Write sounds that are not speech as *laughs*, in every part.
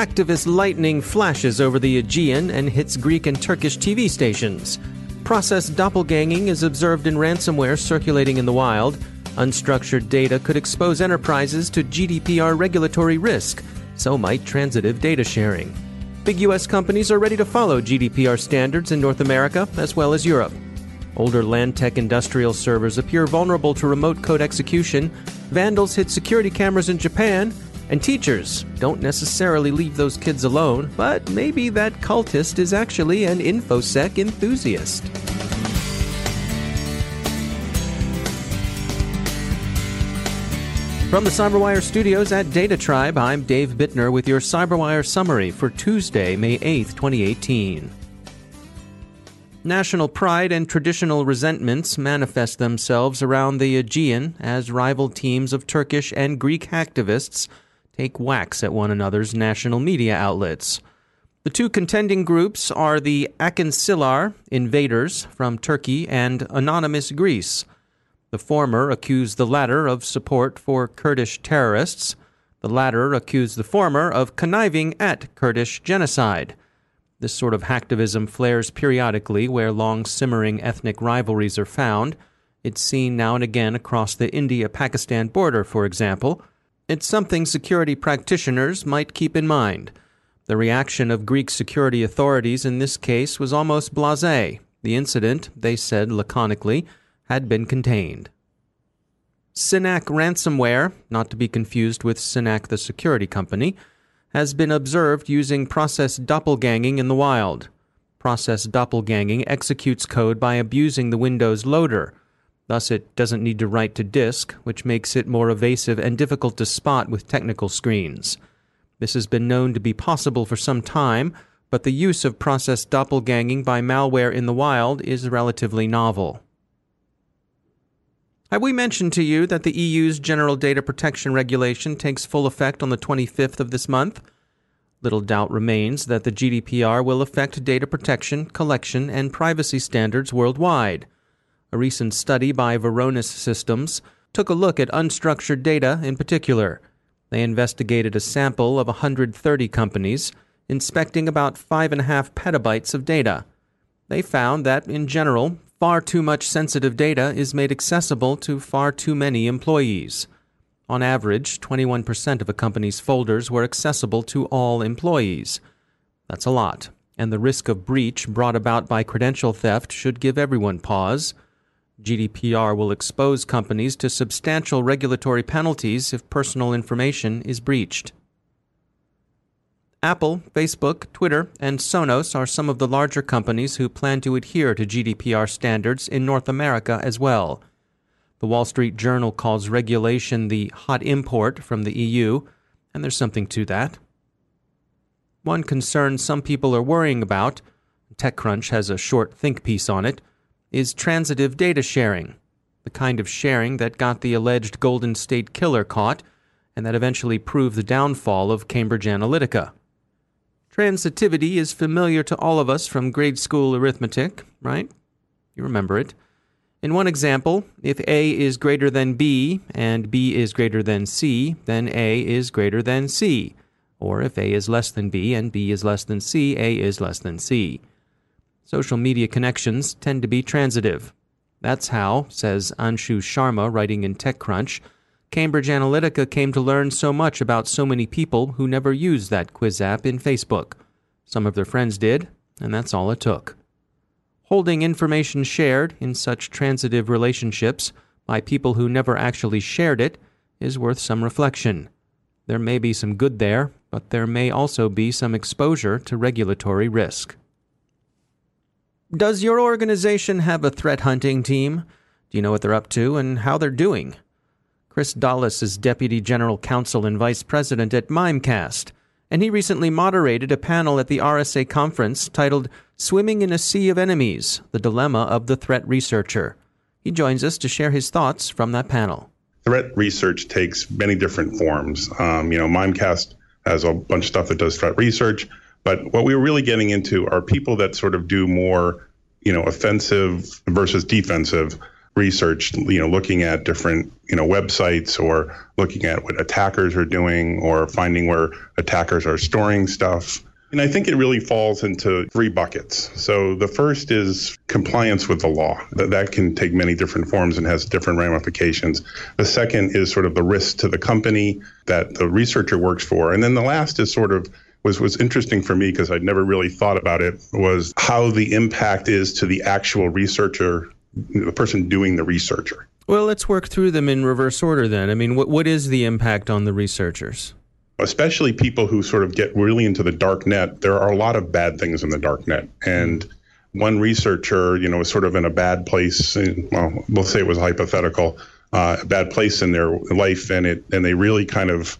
Activist lightning flashes over the Aegean and hits Greek and Turkish TV stations. Process doppelganging is observed in ransomware circulating in the wild. Unstructured data could expose enterprises to GDPR regulatory risk, so might transitive data sharing. Big US companies are ready to follow GDPR standards in North America as well as Europe. Older Lantech industrial servers appear vulnerable to remote code execution. Vandals hit security cameras in Japan. And teachers don't necessarily leave those kids alone, but maybe that cultist is actually an InfoSec enthusiast. From the CyberWire studios at Data Tribe, I'm Dave Bittner with your CyberWire summary for Tuesday, May 8th, 2018. National pride and traditional resentments manifest themselves around the Aegean as rival teams of Turkish and Greek activists take whacks at one another's national media outlets. The two contending groups are the Akincilar invaders from Turkey and Anonymous Greece. The former accused the latter of support for Kurdish terrorists. The latter accused the former of conniving at Kurdish genocide. This sort of hacktivism flares periodically where long simmering ethnic rivalries are found. It's seen now and again across the India Pakistan border, for example. It's something security practitioners might keep in mind. The reaction of Greek security authorities in this case was almost blase. The incident, they said laconically, had been contained. Synack ransomware, not to be confused with Synack the security company, has been observed using process doppelganging in the wild. Process doppelganging executes code by abusing the Windows loader. Thus, it doesn't need to write to disk, which makes it more evasive and difficult to spot with technical screens. This has been known to be possible for some time, but the use of process doppelganging by malware in the wild is relatively novel. Have we mentioned to you that the EU's General Data Protection Regulation takes full effect on the 25th of this month? Little doubt remains that the GDPR will affect data protection, collection, and privacy standards worldwide. A recent study by Varonis Systems took a look at unstructured data in particular. They investigated a sample of 130 companies, inspecting about 5.5 petabytes of data. They found that, in general, far too much sensitive data is made accessible to far too many employees. On average, 21% of a company's folders were accessible to all employees. That's a lot, and the risk of breach brought about by credential theft should give everyone pause. GDPR will expose companies to substantial regulatory penalties if personal information is breached. Apple, Facebook, Twitter, and Sonos are some of the larger companies who plan to adhere to GDPR standards in North America as well. The Wall Street Journal calls regulation the hot import from the EU, and there's something to that. One concern some people are worrying about, TechCrunch has a short think piece on it, is transitive data sharing, the kind of sharing that got the alleged Golden State Killer caught and that eventually proved the downfall of Cambridge Analytica. Transitivity is familiar to all of us from grade school arithmetic, right? You remember it. In one example, if A is greater than B and B is greater than C, then A is greater than C. Or if A is less than B and B is less than C, A is less than C. Social media connections tend to be transitive. That's how, says Anshu Sharma, writing in TechCrunch, Cambridge Analytica came to learn so much about so many people who never used that quiz app in Facebook. Some of their friends did, and that's all it took. Holding information shared in such transitive relationships by people who never actually shared it is worth some reflection. There may be some good there, but there may also be some exposure to regulatory risk. Does your organization have a threat hunting team? Do you know what they're up to and how they're doing? Chris Dollase is Deputy General Counsel and Vice President at Mimecast and he recently moderated a panel at the RSA conference titled Swimming in a Sea of Enemies The Dilemma of the Threat Researcher. He joins us to share his thoughts from that panel. Threat research takes many different forms. Um, you know, Mimecast has a bunch of stuff that does threat research, but what we were really getting into are people that sort of do more, you know, offensive versus defensive research, you know, looking at different, you know, websites or looking at what attackers are doing or finding where attackers are storing stuff. And I think it really falls into three buckets. So the first is compliance with the law. That, that can take many different forms and has different ramifications. The second is sort of the risk to the company that the researcher works for. And then the last is sort of was was interesting for me because I'd never really thought about it was how the impact is to the actual researcher the person doing the researcher. Well, let's work through them in reverse order then. I mean, what what is the impact on the researchers? Especially people who sort of get really into the dark net. There are a lot of bad things in the dark net, and one researcher, you know, was sort of in a bad place. In, well, we'll say it was hypothetical, uh, a bad place in their life, and it and they really kind of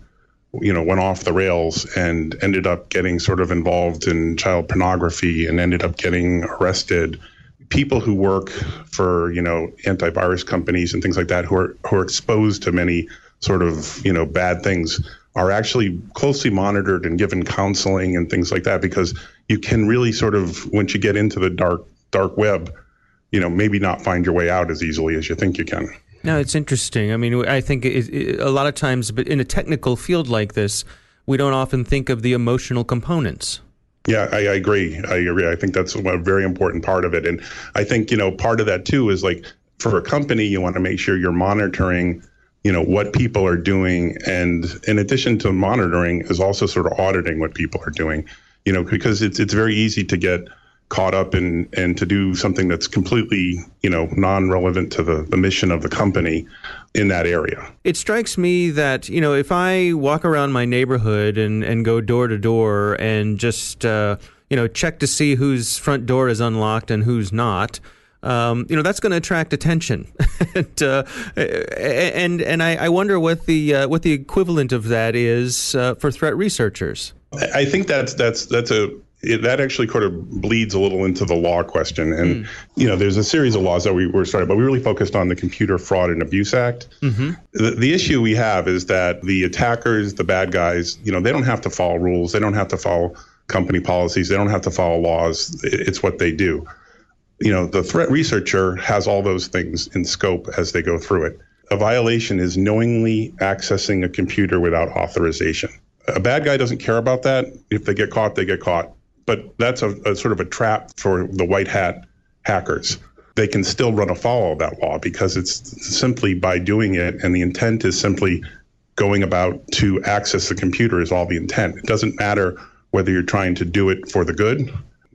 you know went off the rails and ended up getting sort of involved in child pornography and ended up getting arrested. People who work for you know antivirus companies and things like that who are who are exposed to many sort of you know bad things are actually closely monitored and given counseling and things like that because you can really sort of once you get into the dark dark web you know maybe not find your way out as easily as you think you can no it's interesting i mean i think it, it, a lot of times but in a technical field like this we don't often think of the emotional components yeah, I, I, agree. I agree. I think that's a very important part of it. And I think, you know, part of that too is like for a company, you want to make sure you're monitoring, you know, what people are doing. And in addition to monitoring is also sort of auditing what people are doing, you know, because it's, it's very easy to get caught up in and to do something that's completely, you know, non-relevant to the, the mission of the company in that area. It strikes me that, you know, if I walk around my neighborhood and, and go door to door and just, uh, you know, check to see whose front door is unlocked and who's not, um, you know, that's going to attract attention. *laughs* and, uh, and, and I, I, wonder what the, uh, what the equivalent of that is uh, for threat researchers. I think that's, that's, that's a, it, that actually kind of bleeds a little into the law question. And, mm. you know, there's a series of laws that we were started, but we really focused on the Computer Fraud and Abuse Act. Mm-hmm. The, the issue we have is that the attackers, the bad guys, you know, they don't have to follow rules. They don't have to follow company policies. They don't have to follow laws. It's what they do. You know, the threat researcher has all those things in scope as they go through it. A violation is knowingly accessing a computer without authorization. A bad guy doesn't care about that. If they get caught, they get caught but that's a, a sort of a trap for the white hat hackers. They can still run afoul of that law because it's simply by doing it, and the intent is simply going about to access the computer is all the intent. It doesn't matter whether you're trying to do it for the good.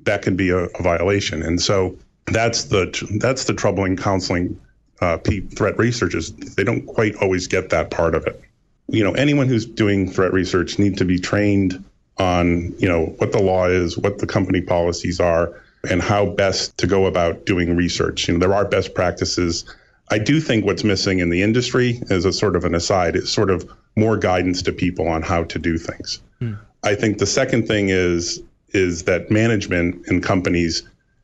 That can be a, a violation, and so that's the that's the troubling counseling uh, threat researchers. They don't quite always get that part of it. You know, anyone who's doing threat research need to be trained on you know what the law is, what the company policies are, and how best to go about doing research. You know, there are best practices. I do think what's missing in the industry, as a sort of an aside, is sort of more guidance to people on how to do things. Hmm. I think the second thing is is that management and companies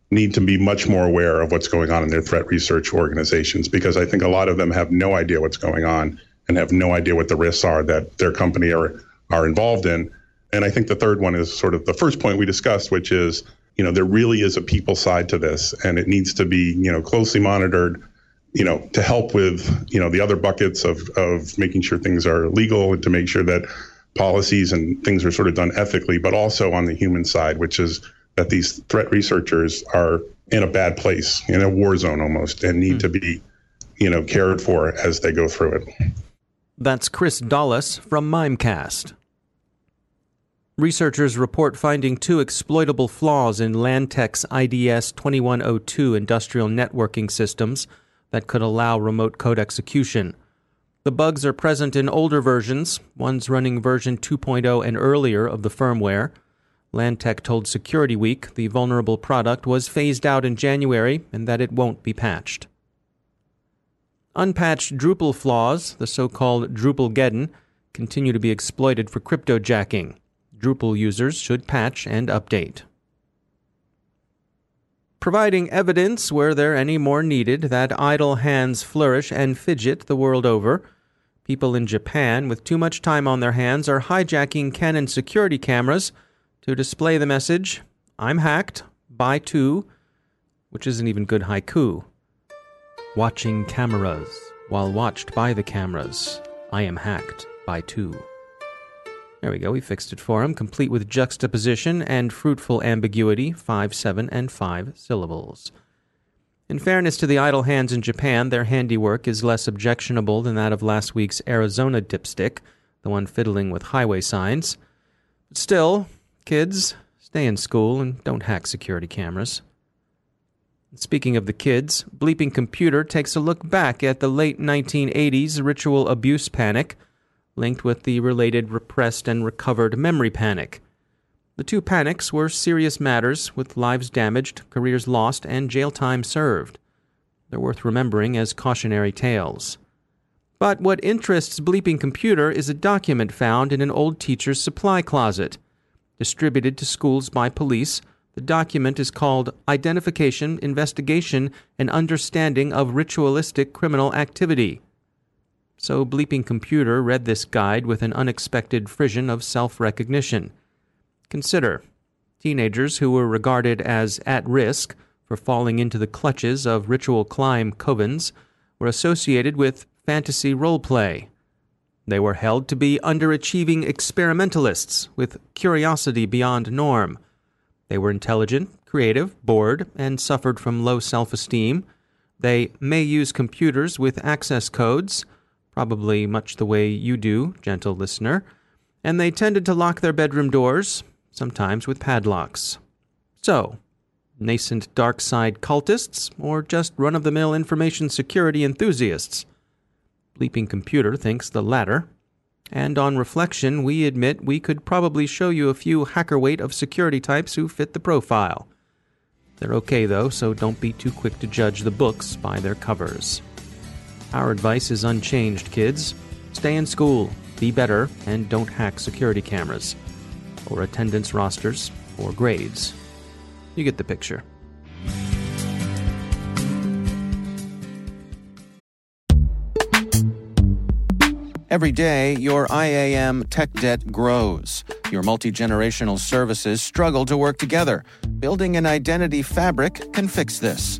need to be much more aware of what's going on in their threat research organizations because I think a lot of them have no idea what's going on and have no idea what the risks are that their company are are involved in. And I think the third one is sort of the first point we discussed, which is, you know, there really is a people side to this and it needs to be, you know, closely monitored you know, to help with, you know, the other buckets of, of making sure things are legal and to make sure that policies and things are sort of done ethically, but also on the human side, which is that these threat researchers are in a bad place, in a war zone almost, and need mm. to be, you know, cared for as they go through it. That's Chris Dollase from Mimecast. Researchers report finding two exploitable flaws in Lantech's IDS 2102 industrial networking systems that could allow remote code execution. The bugs are present in older versions, ones running version 2.0 and earlier of the firmware. Lantec told Security Week the vulnerable product was phased out in January and that it won't be patched. Unpatched Drupal flaws, the so called Drupalgeddon, continue to be exploited for cryptojacking. Drupal users should patch and update providing evidence were there any more needed that idle hands flourish and fidget the world over. People in Japan with too much time on their hands are hijacking Canon security cameras to display the message, I'm hacked, by two, which isn't even good haiku. Watching cameras while watched by the cameras, I am hacked by two. There we go, we fixed it for him, complete with juxtaposition and fruitful ambiguity, five, seven, and five syllables. In fairness to the idle hands in Japan, their handiwork is less objectionable than that of last week's Arizona dipstick, the one fiddling with highway signs. But still, kids, stay in school and don't hack security cameras. Speaking of the kids, Bleeping Computer takes a look back at the late 1980s ritual abuse panic linked with the related repressed and recovered memory panic. The two panics were serious matters, with lives damaged, careers lost, and jail time served. They're worth remembering as cautionary tales. But what interests Bleeping Computer is a document found in an old teacher's supply closet. Distributed to schools by police, the document is called Identification, Investigation, and Understanding of Ritualistic Criminal Activity so Bleeping Computer read this guide with an unexpected frisson of self recognition. Consider teenagers who were regarded as at risk for falling into the clutches of ritual climb covens were associated with fantasy role play. They were held to be underachieving experimentalists with curiosity beyond norm. They were intelligent, creative, bored, and suffered from low self esteem. They may use computers with access codes probably much the way you do, gentle listener, and they tended to lock their bedroom doors, sometimes with padlocks. So, nascent dark side cultists, or just run of the mill information security enthusiasts? Bleeping Computer thinks the latter. And on reflection, we admit we could probably show you a few hacker weight of security types who fit the profile. They're okay though, so don't be too quick to judge the books by their covers. Our advice is unchanged, kids. Stay in school, be better, and don't hack security cameras, or attendance rosters, or grades. You get the picture. Every day, your IAM tech debt grows. Your multi generational services struggle to work together. Building an identity fabric can fix this.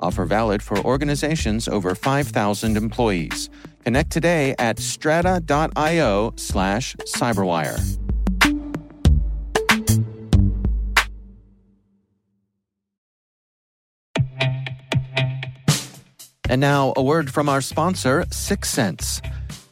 Offer valid for organizations over 5,000 employees. Connect today at strata.io slash cyberwire. And now, a word from our sponsor,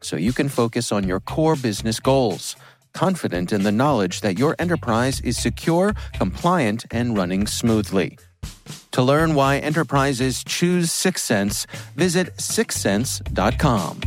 so you can focus on your core business goals. Confident in the knowledge that your enterprise is secure, compliant, and running smoothly. To learn why enterprises choose Syxsense, visit syxsense.com.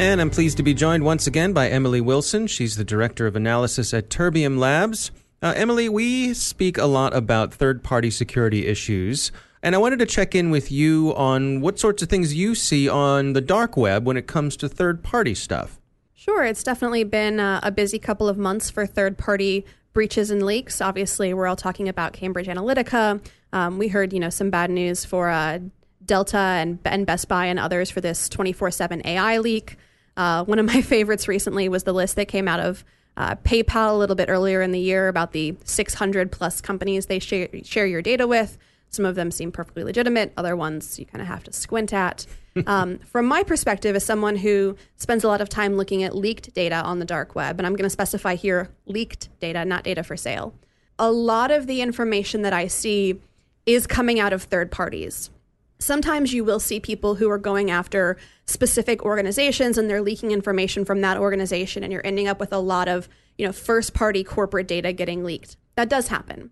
And I'm pleased to be joined once again by Emily Wilson. She's the Director of Analysis at Terbium Labs. Uh, Emily, we speak a lot about third party security issues. And I wanted to check in with you on what sorts of things you see on the dark web when it comes to third party stuff. Sure, it's definitely been uh, a busy couple of months for third party breaches and leaks. Obviously, we're all talking about Cambridge Analytica. Um, we heard, you know, some bad news for uh, Delta and, and Best Buy and others for this 24 7 AI leak. Uh, one of my *laughs* favorites recently was the list that came out of uh, PayPal a little bit earlier in the year about the 600 plus companies they share, share your data with. Some of them seem perfectly legitimate, other ones you kind of have to squint at. *laughs* um, from my perspective, as someone who spends a lot of time looking at leaked data on the dark web, and I'm going to specify here leaked data, not data for sale, a lot of the information that I see is coming out of third parties sometimes you will see people who are going after specific organizations and they're leaking information from that organization and you're ending up with a lot of you know first party corporate data getting leaked. That does happen.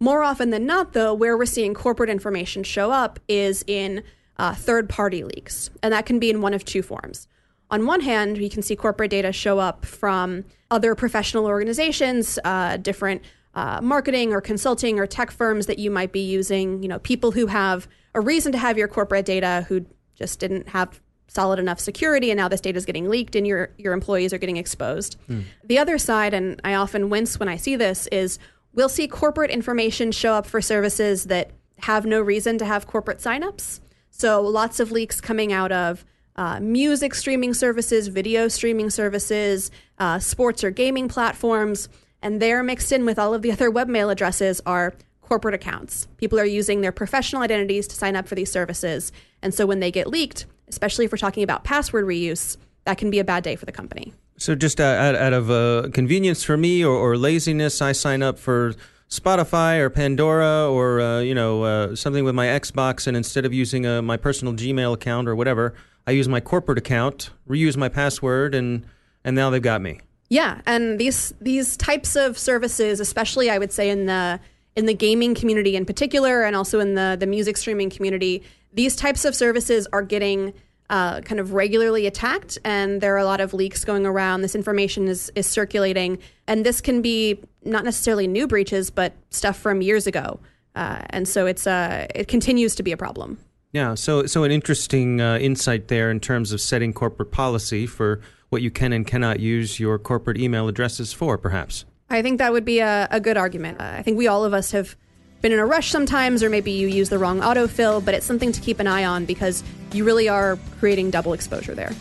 More often than not though where we're seeing corporate information show up is in uh, third party leaks and that can be in one of two forms. On one hand we can see corporate data show up from other professional organizations uh, different uh, marketing or consulting or tech firms that you might be using you know people who have a reason to have your corporate data who just didn't have solid enough security and now this data is getting leaked and your your employees are getting exposed. Mm. The other side and I often wince when I see this is we'll see corporate information show up for services that have no reason to have corporate signups. So lots of leaks coming out of uh, music streaming services, video streaming services, uh, sports or gaming platforms, and they're mixed in with all of the other webmail addresses are corporate accounts. People are using their professional identities to sign up for these services. And so when they get leaked, especially if we're talking about password reuse, that can be a bad day for the company. So, just uh, out, out, of uh, convenience for me or, or, laziness, I sign up for Spotify or Pandora or uh, you know uh, something with my Xbox, and instead of using uh, my personal Gmail account or whatever, I use my corporate account, reuse my password, and and now they've got me. Yeah, and these these types of services, especially I would say in the in the gaming community in particular, and also in the the music streaming community, these types of services are getting uh, kind of regularly attacked, and there are a lot of leaks going around. This information is is circulating, and this can be not necessarily new breaches, but stuff from years ago, uh, and so it's uh, it continues to be a problem. Yeah, so so an interesting uh, insight there in terms of setting corporate policy for what you can and cannot use your corporate email addresses for, perhaps. I think that would be a, a good argument. Uh, I think we all of us have been in a rush sometimes, or maybe you use the wrong autofill, but it's something to keep an eye on because you really are creating double exposure there.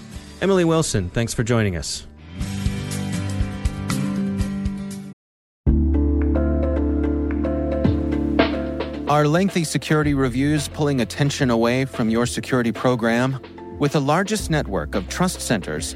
Emily Wilson, thanks for joining us. Are lengthy security reviews pulling attention away from your security program? With the largest network of trust centers,